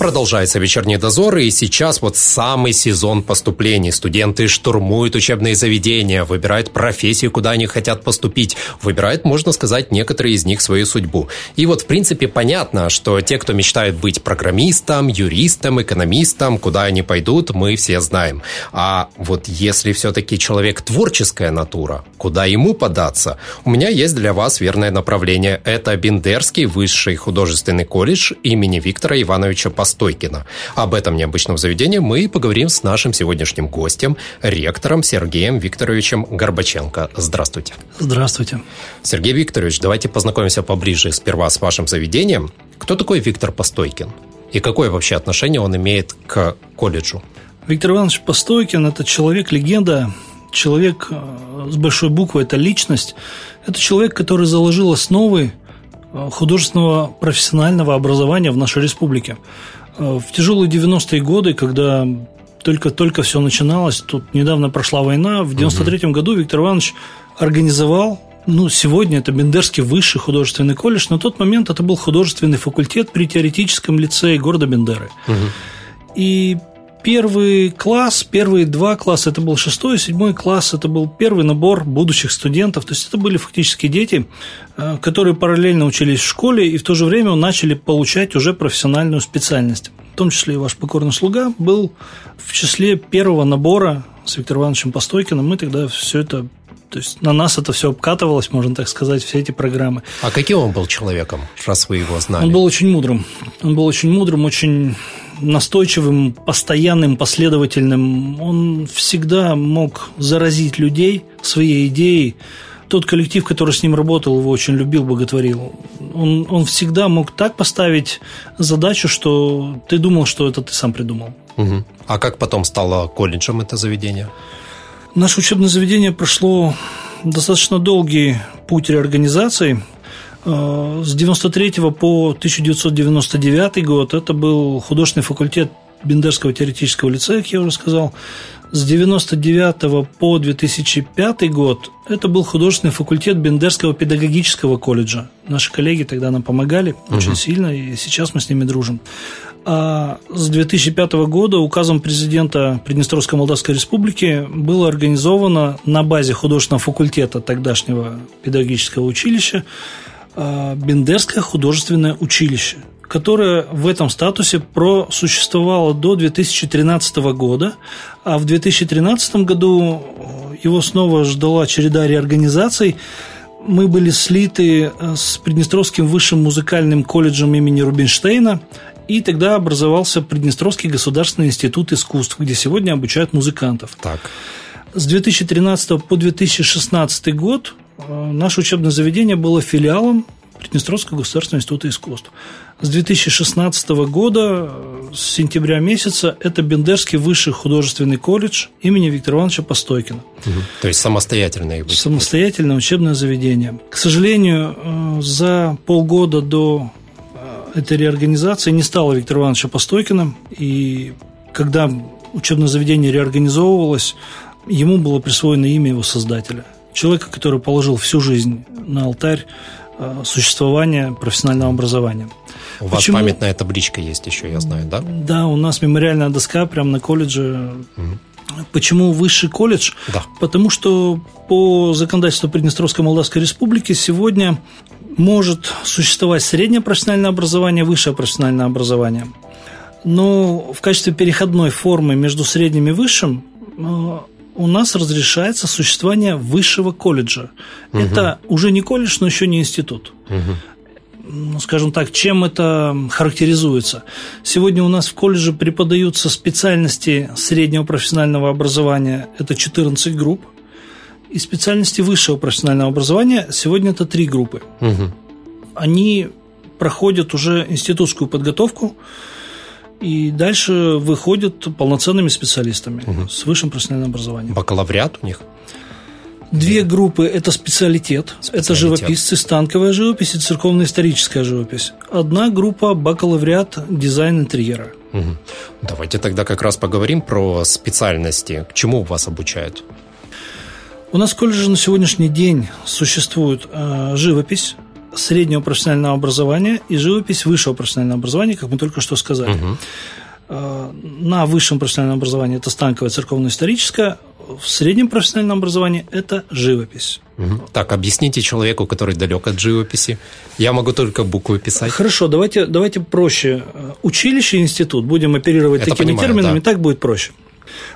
Продолжается вечерний дозор, и сейчас вот самый сезон поступлений. Студенты штурмуют учебные заведения, выбирают профессию, куда они хотят поступить, выбирают, можно сказать, некоторые из них свою судьбу. И вот, в принципе, понятно, что те, кто мечтает быть программистом, юристом, экономистом, куда они пойдут, мы все знаем. А вот если все-таки человек творческая натура, куда ему податься? У меня есть для вас верное направление. Это Бендерский высший художественный колледж имени Виктора Ивановича Пастухова Стойкина. Об этом необычном заведении мы поговорим с нашим сегодняшним гостем, ректором Сергеем Викторовичем Горбаченко. Здравствуйте. Здравствуйте. Сергей Викторович, давайте познакомимся поближе сперва с вашим заведением. Кто такой Виктор Постойкин? И какое вообще отношение он имеет к колледжу? Виктор Иванович Постойкин – это человек-легенда, человек э, с большой буквы, это личность. Это человек, который заложил основы э, художественного профессионального образования в нашей республике. Э, в тяжелые 90-е годы, когда только-только все начиналось, тут недавно прошла война, в 93-м году Виктор Иванович организовал ну, сегодня это Бендерский высший художественный колледж. На тот момент это был художественный факультет при теоретическом лицее города Бендеры. Угу. И первый класс, первые два класса, это был шестой, седьмой класс, это был первый набор будущих студентов. То есть это были фактически дети, э, которые параллельно учились в школе и в то же время начали получать уже профессиональную специальность. В том числе и ваш покорный слуга был в числе первого набора с Виктором Ивановичем Постойкиным. Мы тогда все это то есть на нас это все обкатывалось, можно так сказать, все эти программы. А каким он был человеком, раз вы его знали? Он был очень мудрым. Он был очень мудрым, очень настойчивым, постоянным, последовательным. Он всегда мог заразить людей своей идеей. Тот коллектив, который с ним работал, его очень любил, боготворил. Он, он всегда мог так поставить задачу, что ты думал, что это ты сам придумал. Угу. А как потом стало колледжем это заведение? Наше учебное заведение прошло достаточно долгий путь реорганизации – Э, с 93 по 1999 год это был художественный факультет Бендерского теоретического лицея, как я уже сказал. С 99 по 2005 год это был художественный факультет Бендерского педагогического колледжа. Наши коллеги тогда нам помогали угу. очень сильно, и сейчас мы с ними дружим. А с 2005 года указом президента Приднестровской Молдавской Республики было организовано на базе художественного факультета тогдашнего педагогического училища Э, Бендерское художественное училище, которое в этом статусе просуществовало до 2013 года, а в 2013 году э, его снова ждала череда реорганизаций. Мы были слиты э, с Приднестровским высшим музыкальным колледжем имени Рубинштейна, и тогда образовался Приднестровский государственный институт искусств, где сегодня обучают музыкантов. Так. С 2013 по 2016 год Э, наше учебное заведение было филиалом Приднестровского государственного института искусств. С 2016 года, э, с сентября месяца, это Бендерский высший художественный колледж имени Виктора Ивановича Постойкина. Угу. То есть самостоятельное Самостоятельное учебное заведение. К сожалению, э, за полгода до этой реорганизации не стало Виктора Ивановича Постойкина, и когда учебное заведение реорганизовывалось, ему было присвоено имя его создателя – человека, который положил всю жизнь на алтарь э, существования профессионального образования. У вас Почему? памятная табличка есть еще, я знаю, да? Да, у нас мемориальная доска прямо на колледже. Угу. Почему высший колледж? Да. Потому что по законодательству Приднестровской Молдавской Республики сегодня может существовать среднее профессиональное образование, высшее профессиональное образование. Но в качестве переходной формы между средним и высшим э, у нас разрешается существование высшего колледжа. Угу. Это уже не колледж, но еще не институт. Угу. Ну, скажем так, чем это характеризуется? Сегодня у нас в колледже преподаются специальности среднего профессионального образования, это 14 групп, и специальности высшего профессионального образования сегодня это три группы. Угу. Они проходят уже институтскую подготовку, и дальше выходят полноценными специалистами угу. с высшим профессиональным образованием. Бакалавриат у них? Две группы – это специалитет, специалитет. это живописцы, станковая живопись и церковно-историческая живопись. Одна группа – бакалавриат дизайн интерьера. Угу. Давайте тогда как раз поговорим про специальности. К чему вас обучают? У нас в колледже на сегодняшний день существует э, живопись, среднего профессионального образования и живопись высшего профессионального образования, как мы только что сказали. Угу. На высшем профессиональном образовании это станковое церковно-историческое, в среднем профессиональном образовании это живопись. Угу. Так, объясните человеку, который далек от живописи. Я могу только буквы писать. Хорошо, давайте, давайте проще. Училище и институт. Будем оперировать это такими понимаю, терминами, да. так будет проще.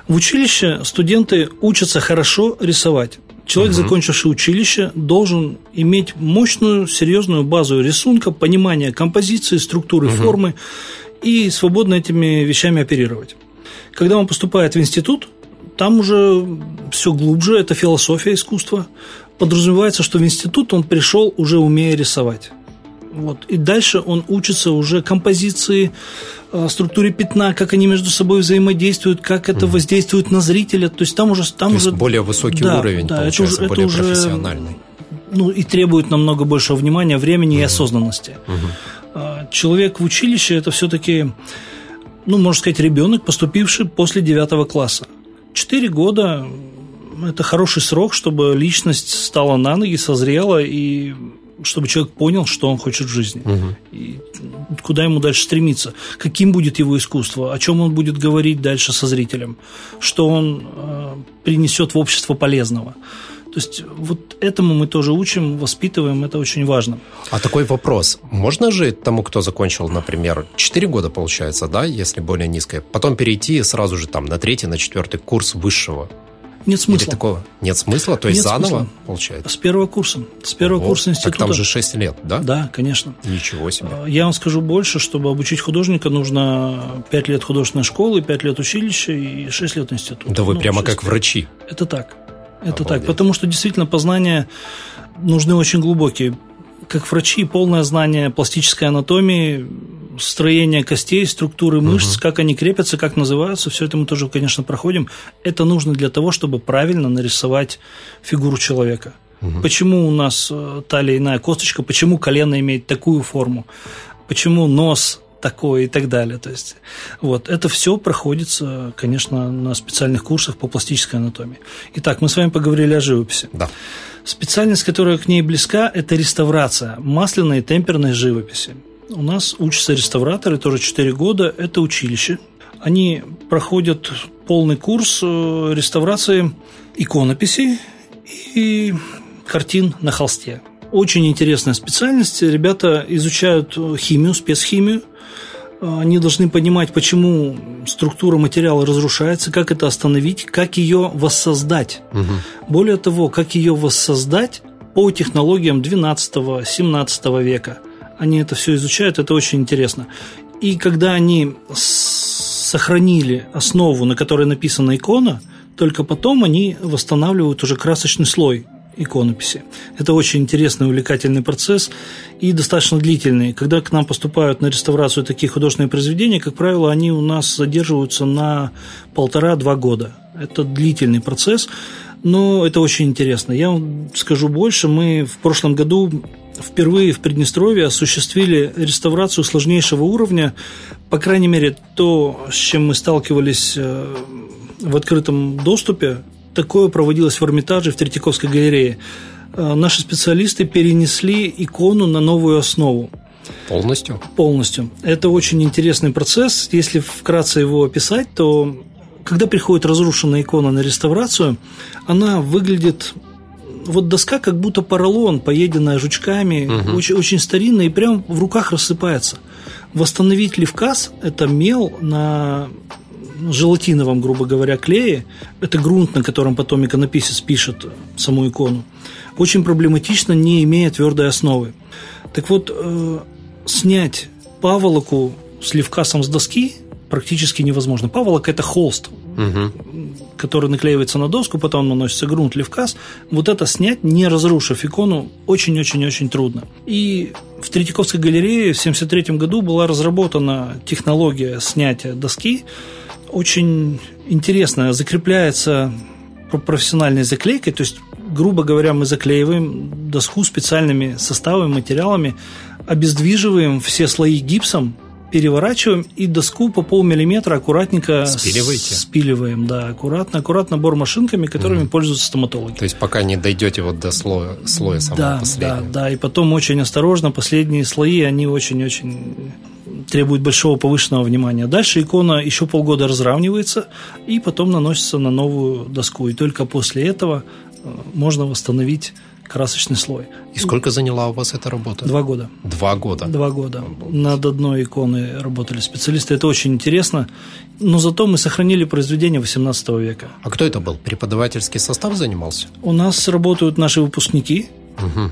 В училище студенты учатся хорошо рисовать. Человек, угу. закончивший училище, должен иметь мощную, серьезную базу рисунка, понимания композиции, структуры, угу. формы и свободно этими вещами оперировать. Когда он поступает в институт, там уже все глубже, это философия искусства. Подразумевается, что в институт он пришел уже умея рисовать. Вот. И дальше он учится уже композиции, структуре пятна, как они между собой взаимодействуют, как это угу. воздействует на зрителя. То есть там уже там То уже более высокий да, уровень, да, получается, это уже, более это профессиональный. Ну и требует намного большего внимания, времени угу. и осознанности. Угу. Человек в училище это все-таки, ну можно сказать, ребенок, поступивший после девятого класса. Четыре года это хороший срок, чтобы личность стала на ноги, созрела и чтобы человек понял, что он хочет в жизни, угу. и куда ему дальше стремиться, каким будет его искусство, о чем он будет говорить дальше со зрителем, что он э, принесет в общество полезного. То есть вот этому мы тоже учим, воспитываем, это очень важно. А такой вопрос. Можно же тому, кто закончил, например, 4 года, получается, да, если более низкое, потом перейти сразу же там на третий, на четвертый курс высшего? Нет смысла. Или такого? Нет смысла? То есть Нет заново, смысла. получается? С первого курса. С первого Ого. курса института. Так там же 6 лет, да? Да, конечно. Ничего себе. А, я вам скажу больше, чтобы обучить художника, нужно 5 лет художественной школы, 5 лет училища и 6 лет института. Да вы ну, прямо как лет. врачи. Это так. Это Обалдеть. так. Потому что действительно познания нужны очень глубокие. Как врачи, полное знание пластической анатомии, строение костей, структуры мышц, угу. как они крепятся, как называются, все это мы тоже, конечно, проходим. Это нужно для того, чтобы правильно нарисовать фигуру человека. Угу. Почему у нас э, талия иная косточка, почему колено имеет такую форму, почему нос такое и так далее. То есть, вот, это все проходится, конечно, на специальных курсах по пластической анатомии. Итак, мы с вами поговорили о живописи. Да. Специальность, которая к ней близка, это реставрация масляной и темперной живописи. У нас учатся реставраторы, тоже 4 года, это училище. Они проходят полный курс э, реставрации иконописи и картин на холсте. Очень интересная специальность. Ребята изучают химию, спецхимию. Они должны понимать, почему структура материала разрушается, как это остановить, как ее воссоздать. Угу. Более того, как ее воссоздать по технологиям 12-17 века – они это все изучают, это очень интересно. И когда они сохранили основу, на которой написана икона, только потом они восстанавливают уже красочный слой иконописи. Это очень интересный, увлекательный процесс и достаточно длительный. Когда к нам поступают на реставрацию такие художественные произведения, как правило, они у нас задерживаются на полтора-два года. Это длительный процесс, но это очень интересно. Я вам скажу больше. Мы в прошлом году впервые в Приднестровье осуществили реставрацию сложнейшего уровня. По крайней мере, то, с чем мы сталкивались э, в открытом доступе, такое проводилось в Эрмитаже, в Третьяковской галерее. Э, наши специалисты перенесли икону на новую основу. Полностью? Полностью. Это очень интересный процесс. Если вкратце его описать, то когда приходит разрушенная икона на реставрацию, она выглядит вот доска как будто поролон, поеденная жучками, угу. очень, очень старинная и прям в руках рассыпается. Восстановить левказ – это мел на желатиновом, грубо говоря, клее. Это грунт, на котором потом иконописец пишет саму икону. Очень проблематично, не имея твердой основы. Так вот, э, снять паволоку с левкасом с доски практически невозможно. Паволок – это холст, угу. который наклеивается на доску, потом наносится грунт, левкас. Вот это снять, не разрушив икону, очень-очень-очень трудно. И в Третьяковской галерее в 1973 году была разработана технология снятия доски, очень интересная, закрепляется профессиональной заклейкой, то есть грубо говоря, мы заклеиваем доску специальными составами, материалами, обездвиживаем все слои гипсом, переворачиваем и доску по полмиллиметра аккуратненько Спиливаете? спиливаем, да, аккуратно, аккуратно бормашинками, которыми угу. пользуются стоматологи. То есть пока не дойдете вот до слоя, слоя самого да, последнего. Да, да, и потом очень осторожно, последние слои, они очень-очень требуют большого повышенного внимания. Дальше икона еще полгода разравнивается и потом наносится на новую доску. И только после этого э, можно восстановить красочный слой. И сколько заняла у вас эта работа? Два года. Два года? Два года. Над одной иконой работали специалисты. Это очень интересно. Но зато мы сохранили произведение 18 века. А кто это был? Преподавательский состав занимался? У нас работают наши выпускники. Угу.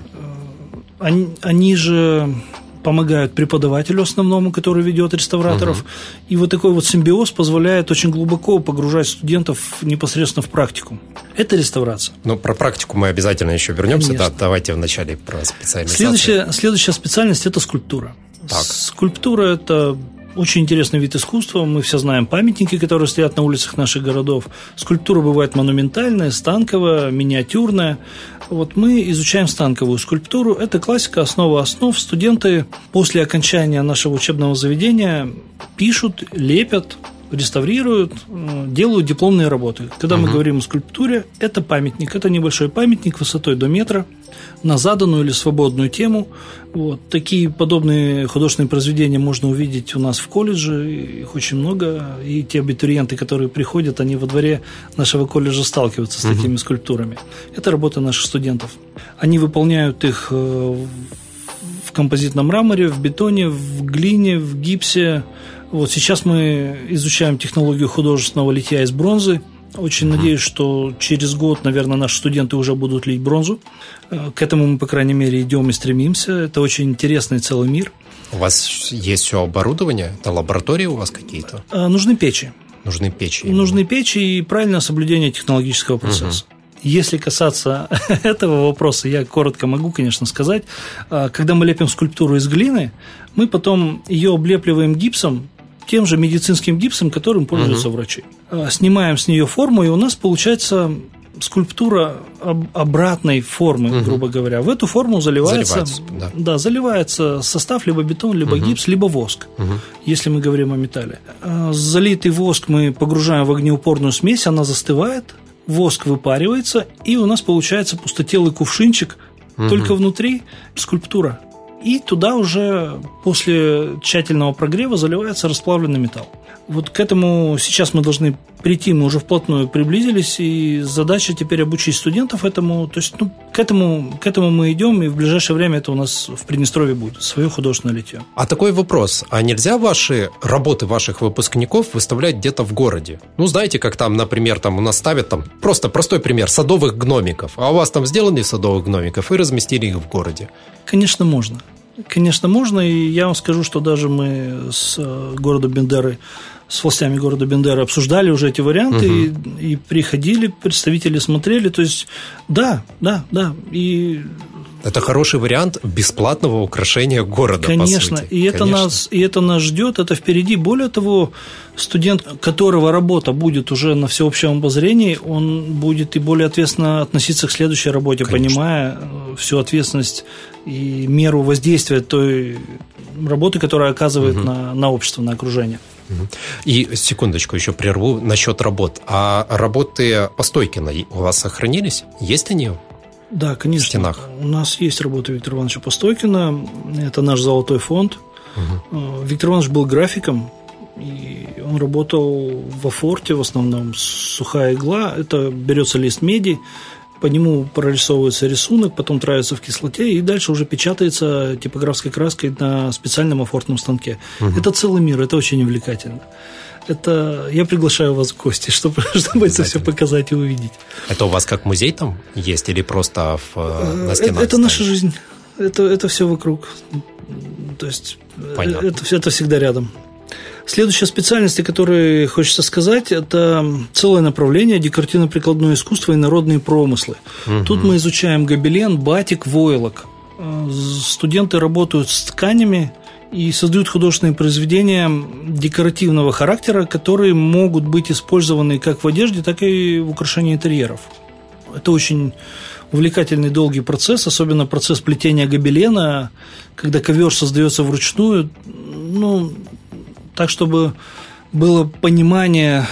Они, они же помогают преподавателю основному, который ведет реставраторов. Угу. И вот такой вот симбиоз позволяет очень глубоко погружать студентов непосредственно в практику. Это реставрация. Ну, про практику мы обязательно еще вернемся. Да, давайте вначале про специальность. Следующая, следующая специальность – это скульптура. Так. Скульптура – это очень интересный вид искусства. Мы все знаем памятники, которые стоят на улицах наших городов. Скульптура бывает монументальная, станковая, миниатюрная. Вот мы изучаем станковую скульптуру. Это классика, основа основ. Студенты после окончания нашего учебного заведения пишут, лепят, реставрируют, делают дипломные работы. Когда угу. мы говорим о скульптуре, это памятник. Это небольшой памятник высотой до метра на заданную или свободную тему. Вот. Такие подобные художественные произведения можно увидеть у нас в колледже, их очень много, и те абитуриенты, которые приходят, они во дворе нашего колледжа сталкиваются с угу. такими скульптурами. Это работа наших студентов. Они выполняют их э, в композитном мраморе, в бетоне, в глине, в гипсе. Вот сейчас мы изучаем технологию художественного литья из бронзы – очень надеюсь, что через год, наверное, наши студенты уже будут лить бронзу. Э, к этому мы, по крайней мере, идем и стремимся. Это очень интересный целый мир. У вас есть все оборудование? Это лаборатории у вас какие-то? Э, нужны печи. Нужны печи. Нужны печи и правильное соблюдение технологического процесса. Угу. Если касаться этого вопроса, я коротко могу, конечно, сказать. Э, когда мы лепим скульптуру из глины, мы потом ее облепливаем гипсом, тем же медицинским гипсом, которым пользуются угу. врачи. А, снимаем с нее форму, и у нас получается скульптура обратной формы, угу. грубо говоря. В эту форму заливается, заливается да. Да, заливается состав либо бетон, либо угу. гипс, либо воск, угу. если мы говорим о металле. А, залитый воск мы погружаем в огнеупорную смесь, она застывает, воск выпаривается, и у нас получается пустотелый кувшинчик, угу. только внутри скульптура и туда уже после тщательного прогрева заливается расплавленный металл. Вот к этому сейчас мы должны прийти, мы уже вплотную приблизились, и задача теперь обучить студентов этому, то есть ну, к, этому, к этому мы идем, и в ближайшее время это у нас в Приднестровье будет, свое художественное литье. А такой вопрос, а нельзя ваши работы ваших выпускников выставлять где-то в городе? Ну, знаете, как там, например, там у нас ставят там, просто простой пример, садовых гномиков, а у вас там сделали садовых гномиков и разместили их в городе? Конечно, можно. Конечно, можно, и я вам скажу, что даже мы с э, города Бендеры, с властями города Бендеры обсуждали уже эти варианты, угу. и, и приходили, представители смотрели, то есть, да, да, да, и это хороший вариант бесплатного украшения города. Конечно, и это Конечно. нас и это нас ждет, это впереди. Более того, студент, которого работа будет уже на всеобщем обозрении, он будет и более ответственно относиться к следующей работе, Конечно. понимая э, всю ответственность и меру воздействия той работы, которая оказывает угу. на, на общество, на окружение. И секундочку еще прерву насчет работ. А работы по Стойкино у вас сохранились? Есть они да, конечно. В стенах. У нас есть работа Виктора Ивановича Постойкина. Это наш золотой фонд. Угу. Виктор Иванович был графиком, и он работал во форте в основном. Сухая игла. Это берется лист меди, по нему прорисовывается рисунок, потом травится в кислоте и дальше уже печатается типографской краской на специальном афортном станке. Угу. Это целый мир, это очень увлекательно это я приглашаю вас в гости, чтобы, чтобы это все показать и увидеть. Это у вас как музей там есть или просто в, э, на стенах? Это, это наша жизнь. Это, это все вокруг. То есть Понятно. это, это всегда рядом. Следующая специальность, о которой хочется сказать, это целое направление декоративно-прикладное искусство и народные промыслы. Угу. Тут мы изучаем гобелен, батик, войлок. Э, студенты работают с тканями, и создают художественные произведения декоративного характера, которые могут быть использованы как в одежде, так и в украшении интерьеров. Это очень, увлекательный долгий процесс, особенно процесс плетения гобелена, когда ковер создается вручную, ну, так, чтобы было понимание,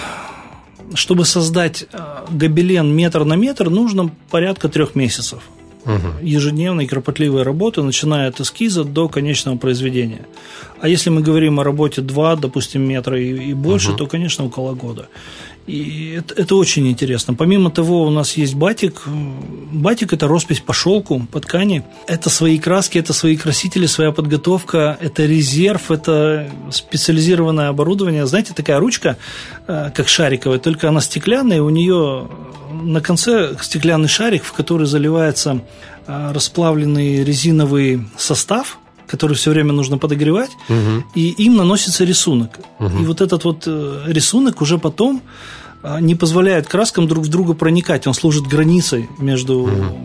чтобы создать э, гобелен метр на метр, нужно порядка трех месяцев угу. ежедневной кропотливой работы, начиная от эскиза до конечного произведения. А если мы говорим о работе 2, допустим, метра и, и больше, угу. то, конечно, около года. И это, это очень интересно. Помимо того, у нас есть батик. Батик – это роспись по шелку, по ткани. Это свои краски, это свои красители, своя подготовка, это резерв, это специализированное оборудование. Знаете, такая ручка, э, как шариковая, только она стеклянная, у нее на конце стеклянный шарик, в который заливается э, расплавленный резиновый состав – который все время нужно подогревать, угу. и им наносится рисунок. Угу. И вот этот вот э, рисунок уже потом а, не позволяет краскам друг в друга проникать. Он служит границей между, угу.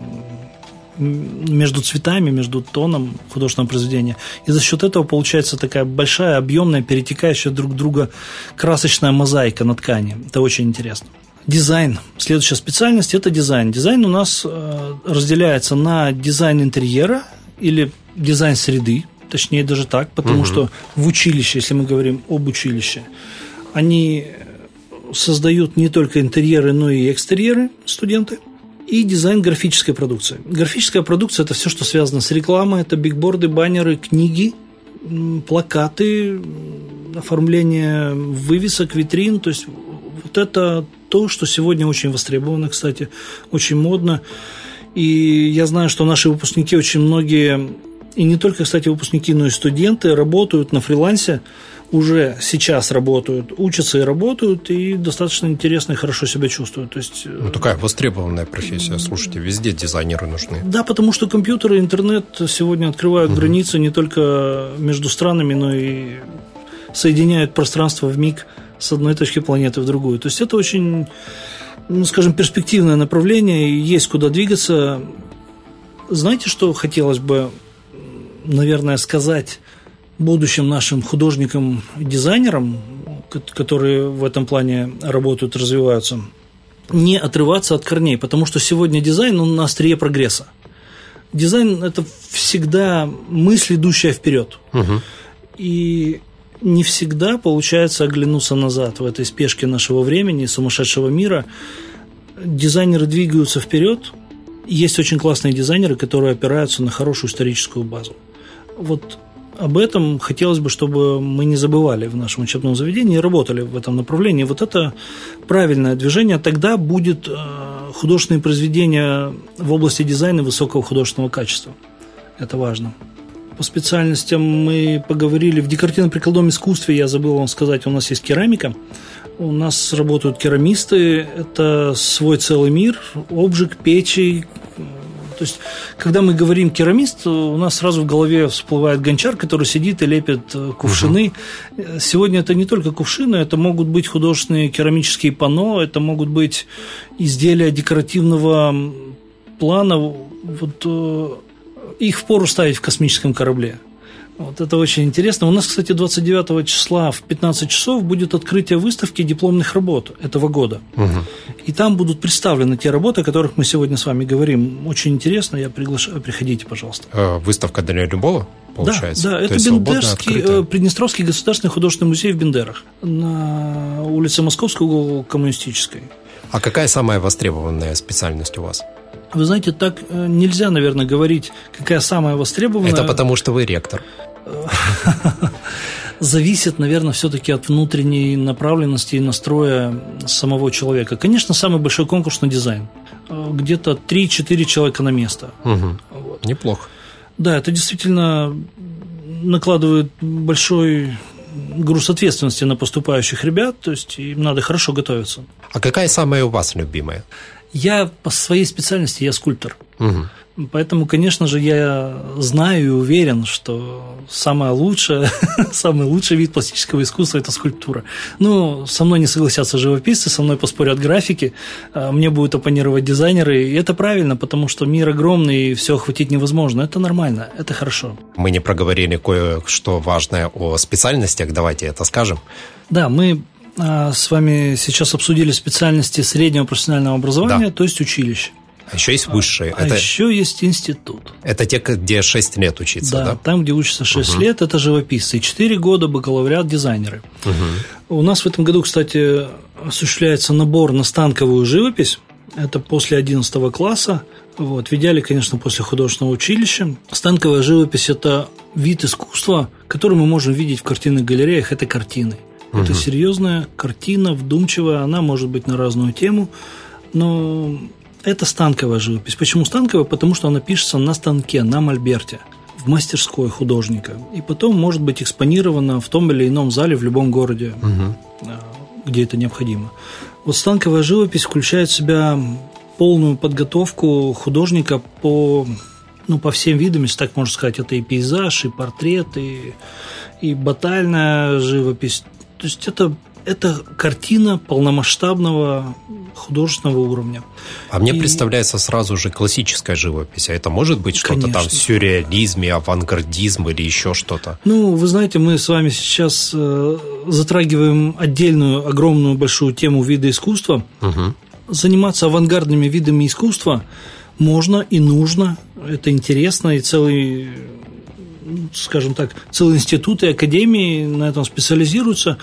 между цветами, между тоном художественного произведения. И за счет этого получается такая большая, объемная, перетекающая друг друга красочная мозаика на ткани. Это очень интересно. Дизайн. Следующая специальность – это дизайн. Дизайн у нас э, разделяется на дизайн интерьера или дизайн среды, точнее даже так, потому угу. что в училище, если мы говорим об училище, они создают не только интерьеры, но и экстерьеры студенты и дизайн графической продукции. Графическая продукция – это все, что связано с рекламой, это бигборды, баннеры, книги, плакаты, оформление вывесок, витрин, то есть вот это то, что сегодня очень востребовано, кстати, очень модно. И я знаю, что наши выпускники очень многие, и не только, кстати, выпускники, но и студенты работают на фрилансе, уже сейчас работают, учатся и работают, и достаточно интересно и хорошо себя чувствуют. То есть, ну, такая востребованная профессия, слушайте, везде дизайнеры нужны. Да, потому что компьютеры, интернет сегодня открывают угу. границы не только между странами, но и соединяют пространство в миг с одной точки планеты в другую. То есть это очень ну, скажем, перспективное направление, есть куда двигаться. Знаете, что хотелось бы, наверное, сказать будущим нашим художникам и дизайнерам, которые в этом плане работают, развиваются, не отрываться от корней, потому что сегодня дизайн, он на острие прогресса. Дизайн – это всегда мысль, идущая вперед. Угу. И не всегда получается оглянуться назад в этой спешке нашего времени, сумасшедшего мира. Дизайнеры двигаются вперед. Есть очень классные дизайнеры, которые опираются на хорошую историческую базу. Вот об этом хотелось бы, чтобы мы не забывали в нашем учебном заведении и работали в этом направлении. Вот это правильное движение. Тогда будет э, художественное произведение в области дизайна высокого художественного качества. Это важно. По специальностям мы поговорили. В декоративно-прикладном искусстве, я забыл вам сказать, у нас есть керамика. У нас работают керамисты. Это свой целый мир. Обжиг, печи, то есть, когда мы говорим керамист, у нас сразу в голове всплывает гончар, который сидит и лепит э, кувшины. Угу. Сегодня это не только кувшины, это могут быть художественные керамические панно, это могут быть изделия декоративного плана. Вот э, их впору ставить в космическом корабле. Вот это очень интересно. У нас, кстати, 29 числа в 15 часов будет открытие выставки дипломных работ этого года. Угу. И там будут представлены те работы, о которых мы сегодня с вами говорим. Очень интересно, я приглашаю, приходите, пожалуйста. Э, выставка для любого, получается? Да, да это Бендерский, э, Приднестровский государственный художественный музей в Бендерах на улице Московской, угол Коммунистической. А какая самая востребованная специальность у вас? Вы знаете, так э, нельзя, наверное, говорить, какая самая востребованная. Это потому, что вы ректор. Зависит, наверное, все-таки от внутренней направленности и настроя самого человека. Конечно, самый большой конкурс на дизайн. Э, где-то 3-4 человека на место. Угу. Вот. Неплохо. Да, это действительно накладывает большой груз ответственности на поступающих ребят, то есть им надо хорошо готовиться. А какая самая у вас любимая? Я по своей специальности я скульптор. Угу. Поэтому, конечно же, я знаю и уверен, что самое лучшее, самый лучший вид пластического искусства – это скульптура. Ну, со мной не согласятся живописцы, со мной поспорят графики, а мне будут оппонировать дизайнеры, и это правильно, потому что мир огромный, и все охватить невозможно. Это нормально, это хорошо. Мы не проговорили кое-что важное о специальностях, давайте это скажем. Да, мы с вами сейчас обсудили специальности среднего профессионального образования, да. то есть училище. А еще есть высшие. А это, еще есть институт. Это те, где 6 лет учиться, да? Да, там, где учатся 6 угу. лет, это живописцы. И 4 года бакалавриат дизайнеры. Угу. У нас в этом году, кстати, осуществляется набор на станковую живопись. Это после 11 класса. Вот. В идеале, конечно, после художественного училища. Станковая живопись – это вид искусства, который мы можем видеть в картинных галереях. Это картины. Угу. Это серьезная картина, вдумчивая. Она может быть на разную тему. Но это станковая живопись. Почему станковая? Потому что она пишется на станке, на мольберте в мастерской художника. И потом может быть экспонирована в том или ином зале в любом городе, угу. где это необходимо. Вот станковая живопись включает в себя полную подготовку художника по, ну, по всем видам, если так можно сказать. Это и пейзаж, и портрет, и, и батальная живопись. То есть это, это картина полномасштабного художественного уровня. А мне и... представляется сразу же классическая живопись. А это может быть что-то там сюрреализм, авангардизм или еще что-то? Ну, вы знаете, мы с вами сейчас э, затрагиваем отдельную, огромную, большую тему вида искусства. Угу. Заниматься авангардными видами искусства можно и нужно. Это интересно, и целый скажем так, целые институты и академии на этом специализируются.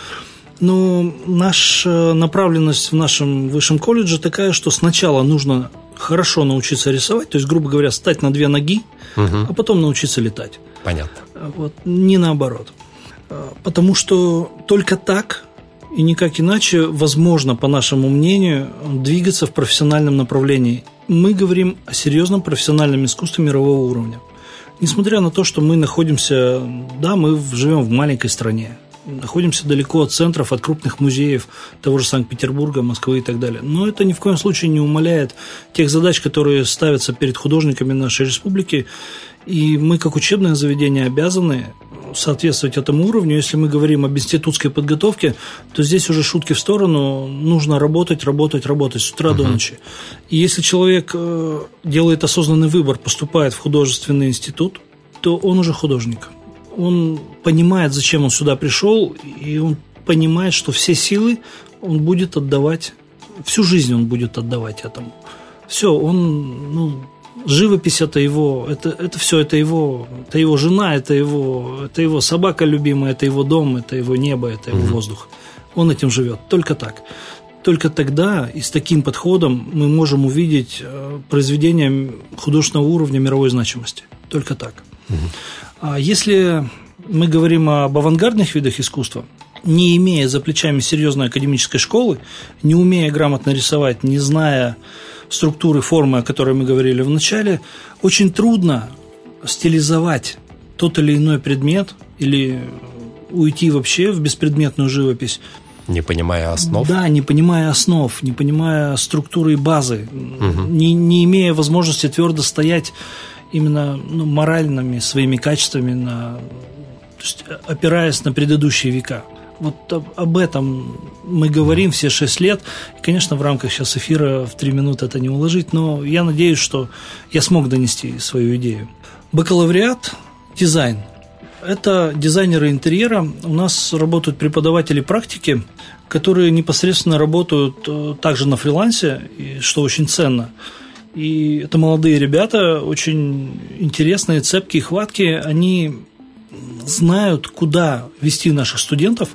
Но наша направленность в нашем высшем колледже такая, что сначала нужно хорошо научиться рисовать, то есть, грубо говоря, стать на две ноги, угу. а потом научиться летать. Понятно. Вот, не наоборот. Потому что только так и никак иначе возможно, по нашему мнению, двигаться в профессиональном направлении. Мы говорим о серьезном профессиональном искусстве мирового уровня. Несмотря на то, что мы находимся, да, мы живем в маленькой стране, находимся далеко от центров, от крупных музеев того же Санкт-Петербурга, Москвы и так далее. Но это ни в коем случае не умаляет тех задач, которые ставятся перед художниками нашей республики. И мы, как учебное заведение, обязаны соответствовать этому уровню. Если мы говорим об институтской подготовке, то здесь уже шутки в сторону. Нужно работать, работать, работать с утра uh-huh. до ночи. И если человек э, делает осознанный выбор, поступает в художественный институт, то он уже художник он понимает, зачем он сюда пришел, и он понимает, что все силы он будет отдавать, всю жизнь он будет отдавать этому. Все, он, ну, живопись это его, это, это все, это его, это его жена, это его, это его собака любимая, это его дом, это его небо, это его mm-hmm. воздух. Он этим живет, только так. Только тогда и с таким подходом мы можем увидеть э, произведение художественного уровня мировой значимости. Только так. Угу. А если мы говорим об авангардных видах искусства, не имея за плечами серьезной академической школы, не умея грамотно рисовать, не зная структуры, формы, о которой мы говорили в начале, очень трудно стилизовать тот или иной предмет или уйти вообще в беспредметную живопись. Не понимая основ? Да, не понимая основ, не понимая структуры и базы, угу. не, не имея возможности твердо стоять именно ну, моральными своими качествами, на, то есть опираясь на предыдущие века. Вот об этом мы говорим все шесть лет. И, конечно, в рамках сейчас эфира в три минуты это не уложить, но я надеюсь, что я смог донести свою идею. Бакалавриат, дизайн. Это дизайнеры интерьера. У нас работают преподаватели практики, которые непосредственно работают э, также на фрилансе, что очень ценно. И это молодые ребята, очень интересные, цепкие, хватки. Они знают, куда вести наших студентов.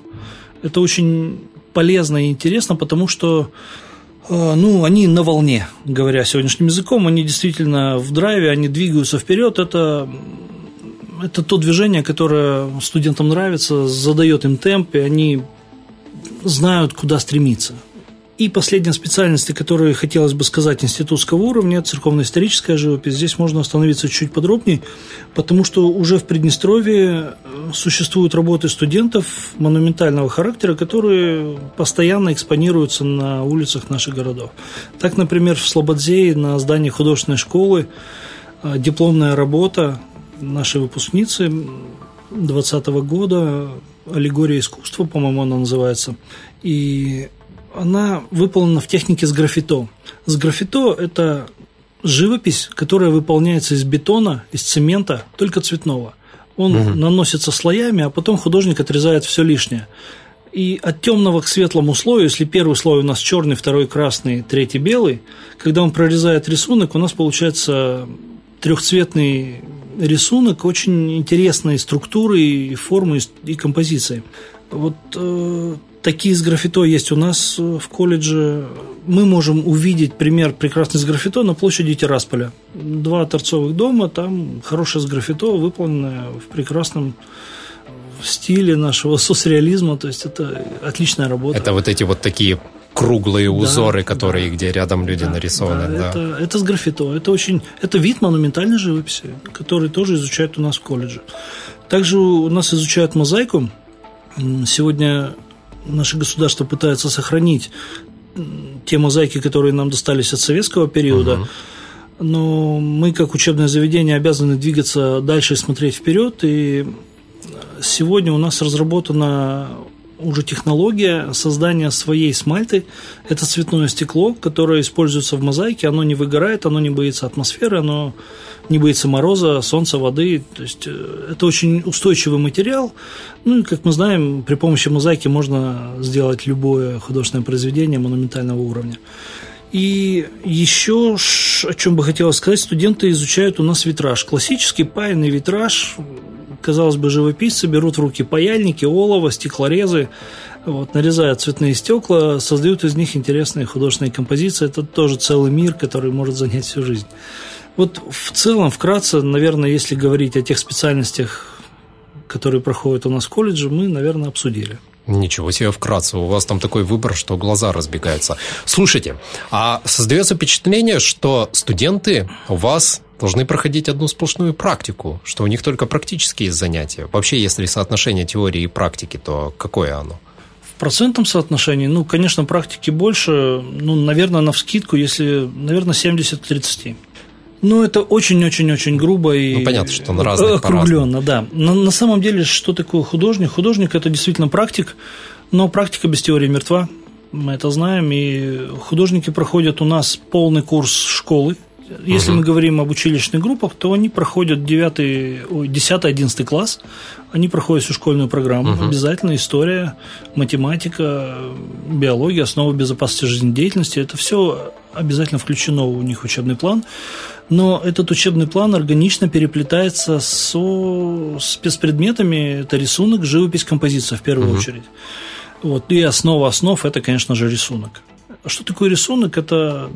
Это очень полезно и интересно, потому что э, ну, они на волне, говоря сегодняшним языком, они действительно в драйве, они двигаются вперед. Это, это то движение, которое студентам нравится, задает им темп, и они знают, куда стремиться. И последняя специальность, о которой хотелось бы сказать институтского уровня, церковно-историческая живопись. Здесь можно остановиться чуть подробнее, потому что уже в Приднестровье э, существуют работы студентов монументального характера, которые постоянно экспонируются на улицах наших городов. Так, например, в Слободзее на здании художественной школы э, дипломная работа нашей выпускницы 2020 года «Аллегория искусства», по-моему, она называется. И она выполнена в технике с графито. С графито – это живопись, которая выполняется из бетона, из цемента, только цветного. Он угу. наносится слоями, а потом художник отрезает все лишнее. И от темного к светлому слою, если первый слой у нас черный, второй красный, третий белый, когда он прорезает рисунок, у нас получается трехцветный рисунок очень интересной структуры, и формы и композиции. Вот э, такие с граффито есть у нас в колледже. Мы можем увидеть пример прекрасный с граффито на площади Террасполя. Два торцовых дома, там хорошее с граффито, выполненное в прекрасном стиле нашего соцреализма, то есть это отличная работа. Это вот эти вот такие круглые узоры, да, которые, да, где рядом люди да, нарисованы. Да, да. Это, это с граффито. Это очень, это вид монументальной живописи, который тоже изучают у нас в колледже. Также у нас изучают мозаику. Сегодня наше государство пытается сохранить те мозаики, которые нам достались от советского периода. Угу. Но мы, как учебное заведение, обязаны двигаться дальше и смотреть вперед. И сегодня у нас разработана уже технология создания своей смальты. Это цветное стекло, которое используется в мозаике. Оно не выгорает, оно не боится атмосферы, оно не боится мороза, солнца, воды. То есть э, это очень устойчивый материал. Ну и, как мы знаем, при помощи мозаики можно сделать любое художественное произведение монументального уровня. И еще, о чем бы хотелось сказать, студенты изучают у нас витраж. Классический паянный витраж, казалось бы, живописцы берут в руки паяльники, олово, стеклорезы, вот, нарезают цветные стекла, создают из них интересные художественные композиции. Это тоже целый мир, который может занять всю жизнь. Вот в целом, вкратце, наверное, если говорить о тех специальностях, которые проходят у нас в колледже, мы, наверное, обсудили. Ничего себе вкратце, у вас там такой выбор, что глаза разбегаются. Слушайте, а создается впечатление, что студенты у вас должны проходить одну сплошную практику, что у них только практические занятия. Вообще, если соотношение теории и практики, то какое оно? В процентном соотношении, ну, конечно, практики больше, ну, наверное, на вскидку, если, наверное, 70 к 30. Ну, это очень-очень-очень грубо и ну, понятно, что на разных округленно, да. Но на самом деле, что такое художник? Художник – это действительно практик, но практика без теории мертва, мы это знаем, и художники проходят у нас полный курс школы, если угу. мы говорим об училищных группах, то они проходят 9, 10, 11 класс, они проходят всю школьную программу, угу. обязательно история, математика, биология, основы безопасности жизнедеятельности, это все обязательно включено у них в учебный план, но этот учебный план органично переплетается со спецпредметами, это рисунок, живопись, композиция в первую угу. очередь. Вот, и основа основ – это, конечно же, рисунок. Что такое рисунок? Это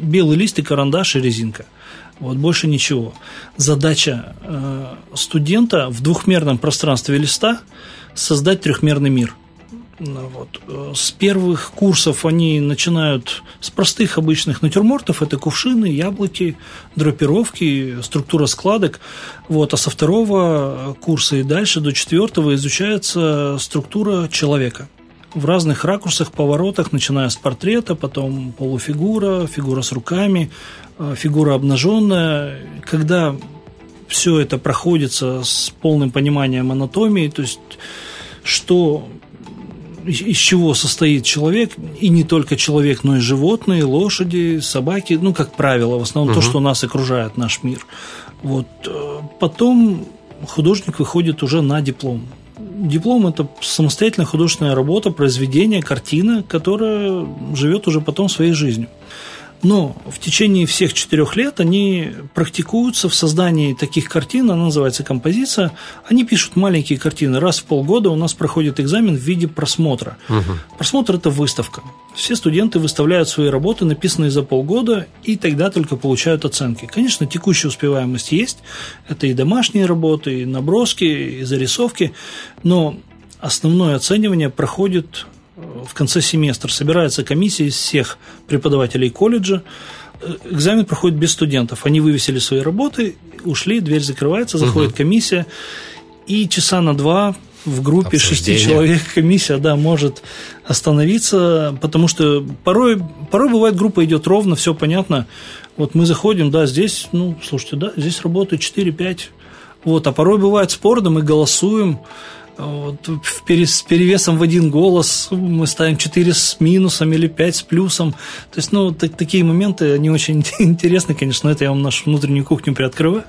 белый лист и карандаш и резинка. Вот больше ничего. Задача э, студента в двухмерном пространстве листа создать трехмерный мир. Ну вот. Э, с первых курсов они начинают с простых обычных натюрмортов, это кувшины, яблоки, драпировки, структура складок. Вот. А со второго курса и дальше до четвертого изучается структура человека – в разных ракурсах, поворотах, начиная с портрета, потом полуфигура, фигура с руками, э, фигура обнаженная. Когда все это проходится с полным пониманием анатомии, то есть что из чего состоит человек, и не только человек, но и животные, лошади, собаки, ну, как правило, в основном угу. то, что нас окружает, наш мир. Вот. Э, потом художник выходит уже на диплом диплом – это самостоятельная художественная работа, произведение, картина, которая живет уже потом своей жизнью. Но в течение всех четырех лет они практикуются в создании таких картин, она называется композиция. Они пишут маленькие картины. Раз в полгода у нас проходит экзамен в виде просмотра. Угу. Просмотр – это выставка. Все студенты выставляют свои работы, написанные за полгода, и тогда только получают оценки. Конечно, текущая успеваемость есть. Это и домашние работы, и наброски, и зарисовки. Но основное оценивание проходит в конце семестра собирается комиссия из всех преподавателей колледжа, экзамен проходит без студентов. Они вывесили свои работы, ушли, дверь закрывается, заходит угу. комиссия, и часа на два в группе шести человек комиссия, да, может остановиться, потому что порой, порой бывает, группа идет ровно, все понятно. Вот мы заходим, да, здесь, ну, слушайте, да, здесь работает 4-5, вот, а порой бывает спор, да, мы голосуем, вот, с перевесом в один голос мы ставим 4 с минусом или 5 с плюсом. То есть, ну, так, такие моменты, они очень интересны, конечно, это я вам нашу внутреннюю кухню приоткрываю.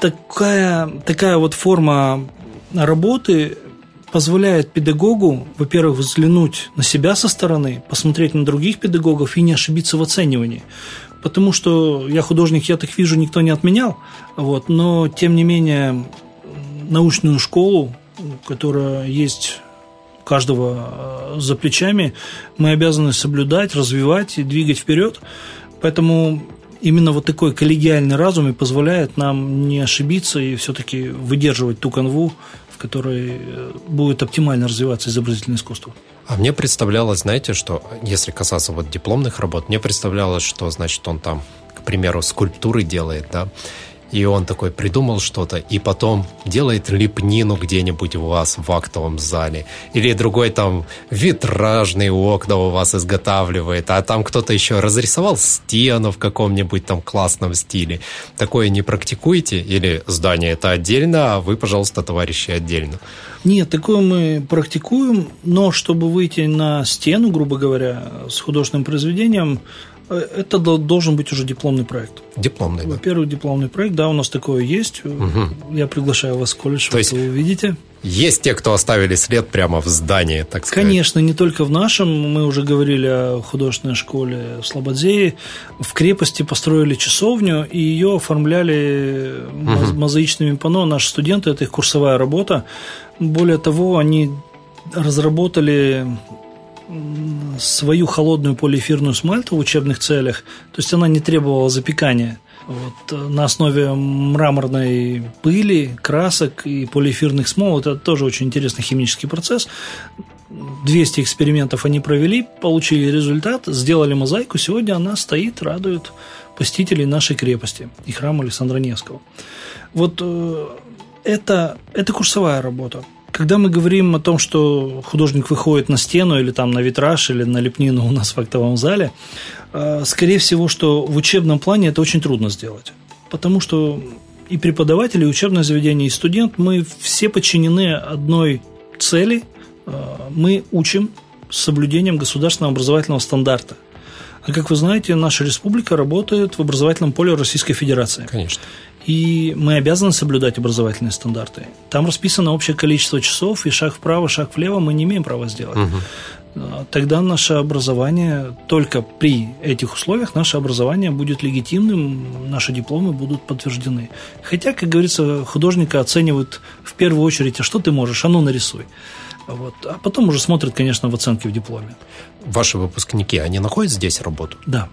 Такая, такая вот форма работы позволяет педагогу, во-первых, взглянуть на себя со стороны, посмотреть на других педагогов и не ошибиться в оценивании. Потому что я художник, я так вижу, никто не отменял, вот, но тем не менее научную школу, которая есть каждого э, за плечами, мы обязаны соблюдать, развивать и двигать вперед. Поэтому именно вот такой коллегиальный разум и позволяет нам не ошибиться и все-таки выдерживать ту канву, в которой э, будет оптимально развиваться изобразительное искусство. А мне представлялось, знаете, что если касаться вот дипломных работ, мне представлялось, что, значит, он там, к примеру, скульптуры делает, да, и он такой придумал что-то, и потом делает лепнину где-нибудь у вас в актовом зале, или другой там витражные окна у вас изготавливает, а там кто-то еще разрисовал стену в каком-нибудь там классном стиле. Такое не практикуете? Или здание это отдельно, а вы, пожалуйста, товарищи, отдельно? Нет, такое мы практикуем, но чтобы выйти на стену, грубо говоря, с художественным произведением, это должен быть уже дипломный проект. Дипломный, Во-первых, дипломный проект, да, у нас такое есть. Угу. Я приглашаю вас в колледж, То вы есть это увидите. Есть те, кто оставили след прямо в здании, так сказать. Конечно, не только в нашем. Мы уже говорили о художественной школе в Слободзее. В крепости построили часовню, и ее оформляли угу. мозаичными панно. Наши студенты, это их курсовая работа. Более того, они разработали свою холодную полиэфирную смальту в учебных целях, то есть она не требовала запекания. Вот, э, на основе мраморной пыли, красок и полиэфирных смол это тоже очень интересный химический процесс. 200 экспериментов они провели, получили результат, сделали мозаику. Сегодня она стоит, радует посетителей нашей крепости и храма Александра Невского. Вот э, это, это курсовая работа. Когда мы говорим о том, что художник выходит на стену или там на витраж или на лепнину у нас в актовом зале, э, скорее всего, что в учебном плане это очень трудно сделать. Потому что и преподаватели, и учебное заведение, и студент, мы все подчинены одной цели. Э, мы учим с соблюдением государственного образовательного стандарта. А как вы знаете, наша республика работает в образовательном поле Российской Федерации. Конечно и мы обязаны соблюдать образовательные стандарты. Там расписано общее количество часов, и шаг вправо, шаг влево мы не имеем права сделать. Угу. Тогда наше образование, только при этих условиях, наше образование будет легитимным, наши дипломы будут подтверждены. Хотя, как говорится, художника оценивают в первую очередь, а что ты можешь, а ну нарисуй. Вот. А потом уже смотрят, конечно, в оценке в дипломе. Ваши выпускники, они находят здесь работу? Да.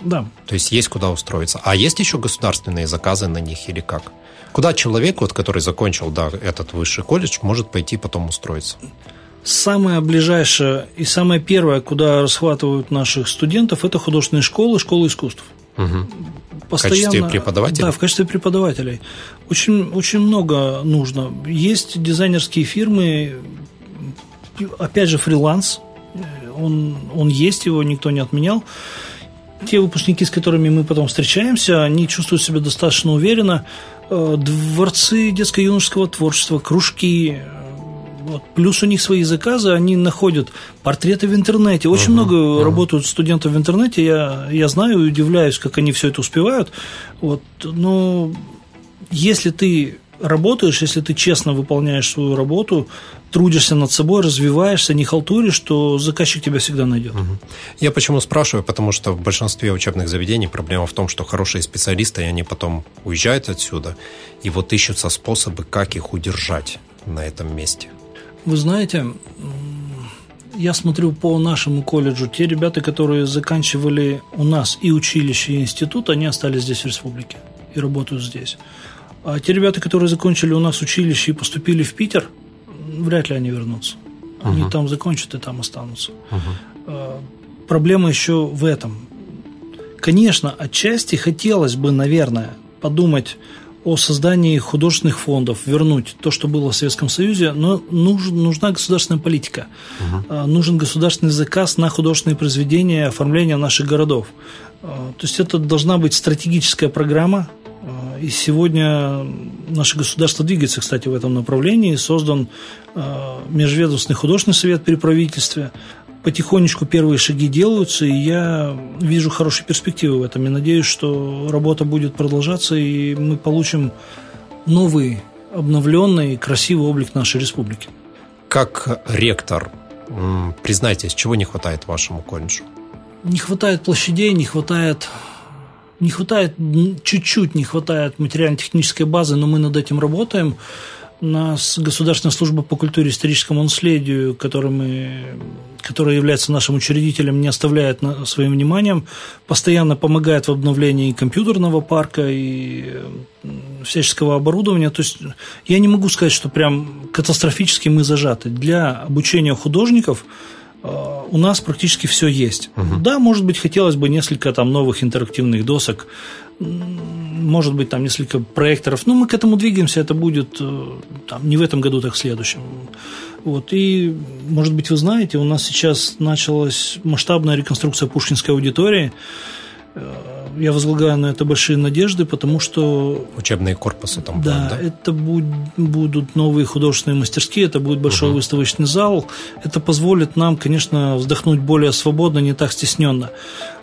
Да. То есть есть куда устроиться. А есть еще государственные заказы на них или как? Куда человек, вот, который закончил да, этот высший колледж, может пойти потом устроиться? Самое ближайшее и самое первое, куда расхватывают наших студентов, это художественные школы, школы искусств. Угу. Постоянно, в качестве преподавателей? Да, в качестве преподавателей. Очень, очень много нужно. Есть дизайнерские фирмы, опять же, фриланс. Он, он есть, его никто не отменял те выпускники, с которыми мы потом встречаемся, они чувствуют себя достаточно уверенно. Э, дворцы детско-юношеского творчества, кружки, э, вот. Плюс у них свои заказы, они находят портреты в интернете. Очень uh-huh, много uh-huh. работают студентов в интернете. Я, я знаю и удивляюсь, как они все это успевают. Вот. Но если ты работаешь, если ты честно выполняешь свою работу, трудишься над собой, развиваешься, не халтуришь, то заказчик тебя всегда найдет. Я почему спрашиваю? Потому что в большинстве учебных заведений проблема в том, что хорошие специалисты, и они потом уезжают отсюда, и вот ищутся способы, как их удержать на этом месте. Вы знаете, я смотрю по нашему колледжу, те ребята, которые заканчивали у нас и училище, и институт, они остались здесь в республике и работают здесь. А те ребята, которые закончили у нас училище и поступили в Питер, вряд ли они вернутся. Они uh там закончат и там останутся. uh Проблема еще в этом. Конечно, отчасти хотелось бы, наверное, подумать о создании художественных фондов, вернуть то, что было в Советском Союзе, но нужен, нужна государственная политика. uh Нужен государственный заказ на художественные произведения, оформление наших городов. То есть это должна быть стратегическая программа, и сегодня наше государство двигается, кстати, в этом направлении. Создан э, Межведомственный художественный совет при правительстве. Потихонечку первые шаги делаются, и я вижу хорошие перспективы в этом. И надеюсь, что работа будет продолжаться, и мы получим новый, обновленный, красивый облик нашей республики. Как ректор, признайтесь, чего не хватает вашему колледжу? Не хватает площадей, не хватает не хватает, чуть-чуть не хватает материально-технической базы, но мы над этим работаем. У нас Государственная служба по культуре и историческому наследию, который мы, которая является нашим учредителем, не оставляет своим вниманием, постоянно помогает в обновлении компьютерного парка и всяческого оборудования. То есть я не могу сказать, что прям катастрофически мы зажаты. Для обучения художников у нас практически все есть. Угу. Да, может быть, хотелось бы несколько там новых интерактивных досок, может быть, там несколько проекторов. Но мы к этому двигаемся, это будет э, там, не в этом году, так в следующем. Вот. И, может быть, вы знаете, у нас сейчас началась масштабная реконструкция Пушкинской аудитории. Я возлагаю на это большие надежды, потому что... Учебные корпусы там да, будут, да? это будут новые художественные мастерские, это будет большой угу. выставочный зал. Это позволит нам, конечно, вздохнуть более свободно, не так стесненно.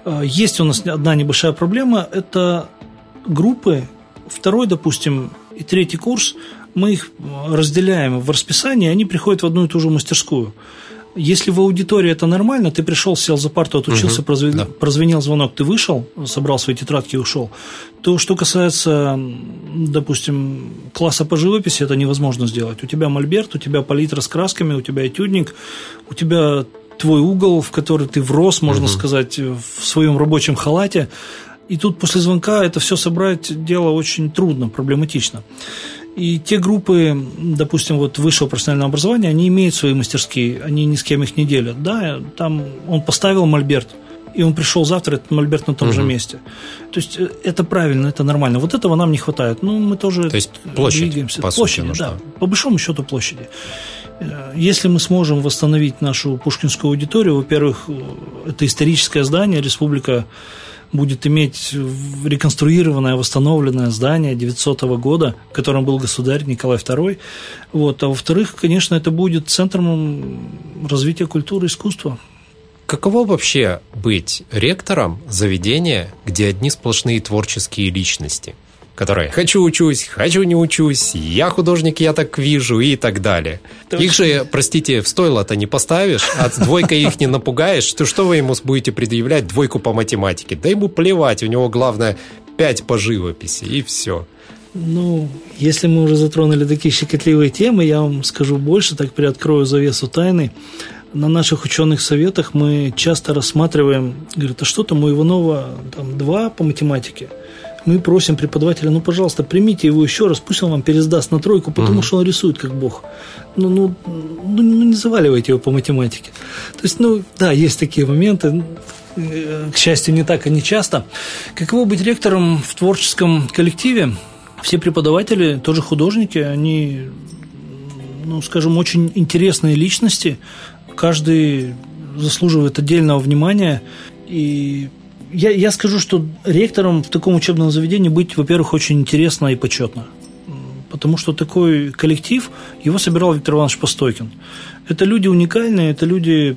А, есть у нас одна небольшая проблема, это группы, второй, допустим, и третий курс, мы их разделяем в расписании, они приходят в одну и ту же мастерскую. Если в аудитории это нормально, ты пришел, сел за парту, отучился, угу, прозвенел, да. прозвенел звонок, ты вышел, собрал свои тетрадки и ушел, то что касается, допустим, класса по живописи, это невозможно сделать. У тебя мольберт, у тебя палитра с красками, у тебя этюдник, у тебя твой угол, в который ты врос, можно угу. сказать, в своем рабочем халате. И тут после звонка это все собрать дело очень трудно, проблематично. И те группы, допустим, вот высшего профессионального образования, они имеют свои мастерские, они ни с кем их не делят. Да, там он поставил мольберт, и он пришел завтра, этот мольберт на том угу. же месте. То есть э, это правильно, это нормально. Вот этого нам не хватает. Ну, мы тоже То есть площадь, двигаемся. По площади, сути, да. По большому счету площади. Э, если мы сможем восстановить нашу пушкинскую аудиторию, во-первых, э, это историческое здание, республика будет иметь реконструированное, восстановленное здание 900 года, в котором был государь Николай II. Вот. А во-вторых, конечно, это будет центром развития культуры и искусства. Каково вообще быть ректором заведения, где одни сплошные творческие личности? Которые «хочу учусь», «хочу не учусь», «я художник, я так вижу» и так далее. Точно. Их же, простите, в стойло-то не поставишь, а двойкой их не напугаешь, то что вы ему будете предъявлять двойку по математике? Да ему плевать, у него главное пять по живописи и все. Ну, если мы уже затронули такие щекотливые темы, я вам скажу больше, так приоткрою завесу тайны. На наших ученых советах мы часто рассматриваем, говорят, а что там у Иванова там два по математике – мы просим преподавателя, ну, пожалуйста, примите его еще раз, пусть он вам пересдаст на тройку, потому угу. что он рисует как бог. Ну, ну, ну, ну, не заваливайте его по математике. То есть, ну, да, есть такие моменты, э, к счастью, не так и не часто. Каково быть ректором в творческом коллективе? Все преподаватели, тоже художники, они, ну, скажем, очень интересные личности. Каждый заслуживает отдельного внимания. И я, я скажу, что ректором в таком учебном заведении быть, во-первых, очень интересно и почетно. Потому что такой коллектив, его собирал Виктор Иванович Постойкин. Это люди уникальные, это люди,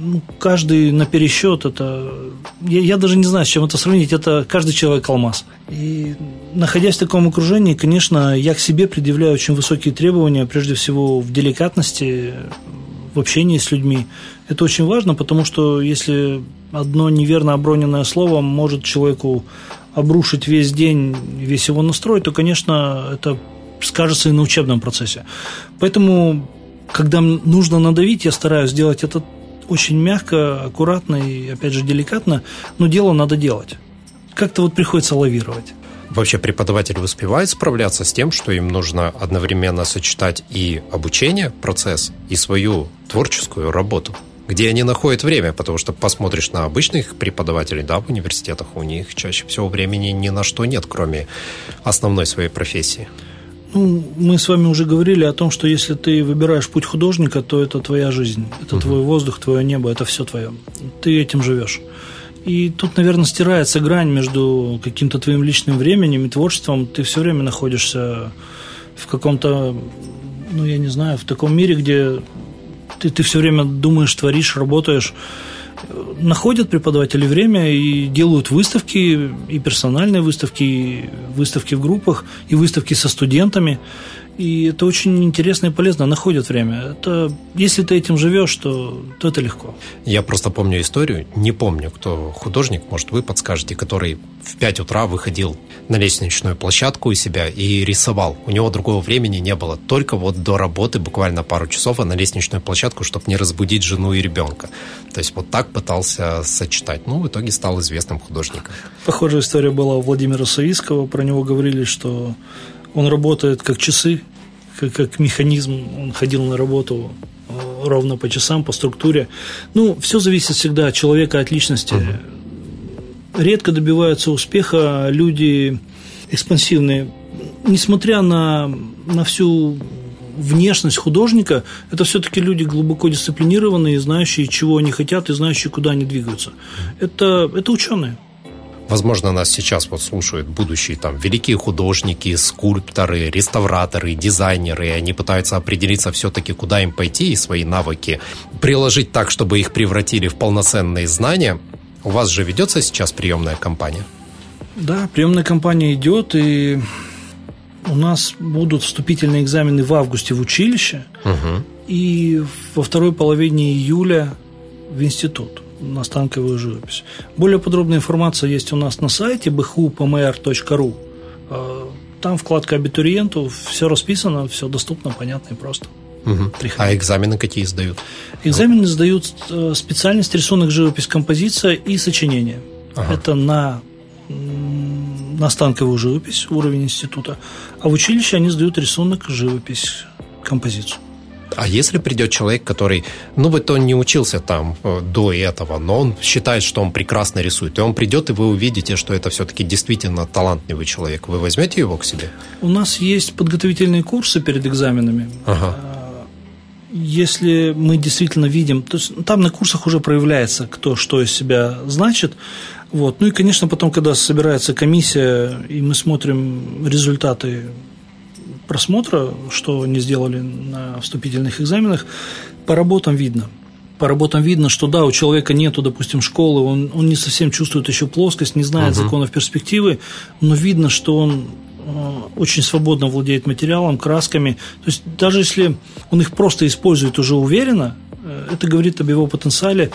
ну, каждый на пересчет, это... Я, я даже не знаю, с чем это сравнить, это каждый человек алмаз. И находясь в таком окружении, конечно, я к себе предъявляю очень высокие требования, прежде всего в деликатности, в общении с людьми. Это очень важно, потому что если одно неверно оброненное слово может человеку обрушить весь день, весь его настрой, то, конечно, это скажется и на учебном процессе. Поэтому, когда нужно надавить, я стараюсь сделать это очень мягко, аккуратно и, опять же, деликатно, но дело надо делать. Как-то вот приходится лавировать. Вообще преподаватель успевает справляться с тем, что им нужно одновременно сочетать и обучение, процесс, и свою творческую работу? Где они находят время, потому что посмотришь на обычных преподавателей, да, в университетах, у них чаще всего времени ни на что нет, кроме основной своей профессии. Ну, мы с вами уже говорили о том, что если ты выбираешь путь художника, то это твоя жизнь, это угу. твой воздух, твое небо, это все твое. Ты этим живешь. И тут, наверное, стирается грань между каким-то твоим личным временем и творчеством. Ты все время находишься в каком-то, ну, я не знаю, в таком мире, где ты, ты все время думаешь, творишь, работаешь. Находят преподаватели время и делают выставки, и персональные выставки, и выставки в группах, и выставки со студентами. И это очень интересно и полезно, находят время. Это, если ты этим живешь, то, то это легко. Я просто помню историю, не помню, кто художник, может, вы подскажете, который в 5 утра выходил на лестничную площадку у себя и рисовал. У него другого времени не было. Только вот до работы буквально пару часов, а на лестничную площадку, чтобы не разбудить жену и ребенка. То есть вот так пытался сочетать. Ну, в итоге стал известным художником. Похожая история была у Владимира Савицкого. Про него говорили, что он работает как часы, как, как механизм. Он ходил на работу э, ровно по часам, по структуре. Ну, все зависит всегда от человека, от личности. Угу. Редко добиваются успеха люди экспансивные. Несмотря на, на всю внешность художника, это все-таки люди глубоко дисциплинированные, знающие, чего они хотят и знающие, куда они двигаются. Это, это ученые. Возможно, нас сейчас вот слушают будущие там великие художники, скульпторы, реставраторы, дизайнеры, и они пытаются определиться все-таки, куда им пойти и свои навыки приложить так, чтобы их превратили в полноценные знания. У вас же ведется сейчас приемная кампания? Да, приемная кампания идет, и у нас будут вступительные экзамены в августе в училище, угу. и во второй половине июля в институт на станковую живопись. Более подробная информация есть у нас на сайте bhu.pmr.ru. А, там вкладка абитуриенту, все расписано, все доступно, понятно и просто. Угу. А экзамены какие сдают? Экзамены сдают э, специальность рисунок, живопись, композиция и сочинение. Ага. Это на на станковую живопись, уровень института, а в училище они сдают рисунок, живопись, композицию. А если придет человек, который, ну вот он не учился там э, до этого, но он считает, что он прекрасно рисует, и он придет, и вы увидите, что это все-таки действительно талантливый человек, вы возьмете его к себе? У нас есть подготовительные курсы перед экзаменами. Ага. А, если мы действительно видим, то есть там на курсах уже проявляется, кто что из себя значит. Вот. Ну и, конечно, потом, когда собирается комиссия, и мы смотрим результаты просмотра, что они сделали на вступительных экзаменах, по работам видно. По работам видно, что да, у человека нету, допустим, школы, он, он не совсем чувствует еще плоскость, не знает угу. законов перспективы, но видно, что он э, очень свободно владеет материалом, красками. То есть даже если он их просто использует уже уверенно, э, это говорит об его потенциале.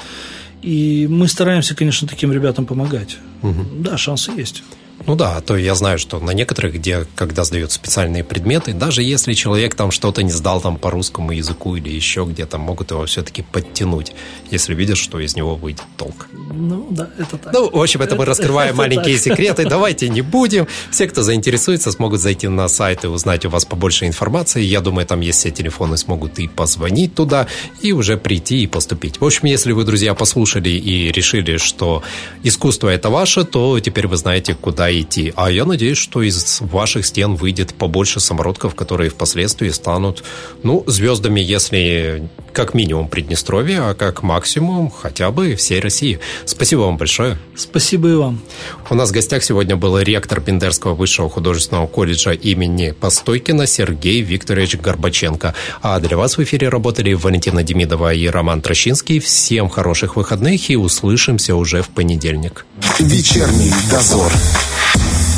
И мы стараемся, конечно, таким ребятам помогать. Угу. Да, шансы есть. Ну да, а то я знаю, что на некоторых, где, когда сдают специальные предметы, даже если человек там что-то не сдал там по русскому языку или еще где-то, могут его все-таки подтянуть, если видят, что из него выйдет толк. Ну да, это так. Ну, в общем, это, это мы раскрываем это маленькие так. секреты. Давайте не будем. Все, кто заинтересуется, смогут зайти на сайт и узнать у вас побольше информации. Я думаю, там есть все телефоны, смогут и позвонить туда, и уже прийти и поступить. В общем, если вы, друзья, послушали и решили, что искусство это ваше, то теперь вы знаете, куда идти. А я надеюсь, что из ваших стен выйдет побольше самородков, которые впоследствии станут, ну, звездами, если как минимум Приднестровья, а как максимум хотя бы всей России. Спасибо вам большое. Спасибо и вам. У нас в гостях сегодня был ректор Бендерского высшего художественного колледжа имени Постойкина Сергей Викторович Горбаченко. А для вас в эфире работали Валентина Демидова и Роман Трощинский. Всем хороших выходных и услышимся уже в понедельник. Вечерний дозор. Podcast.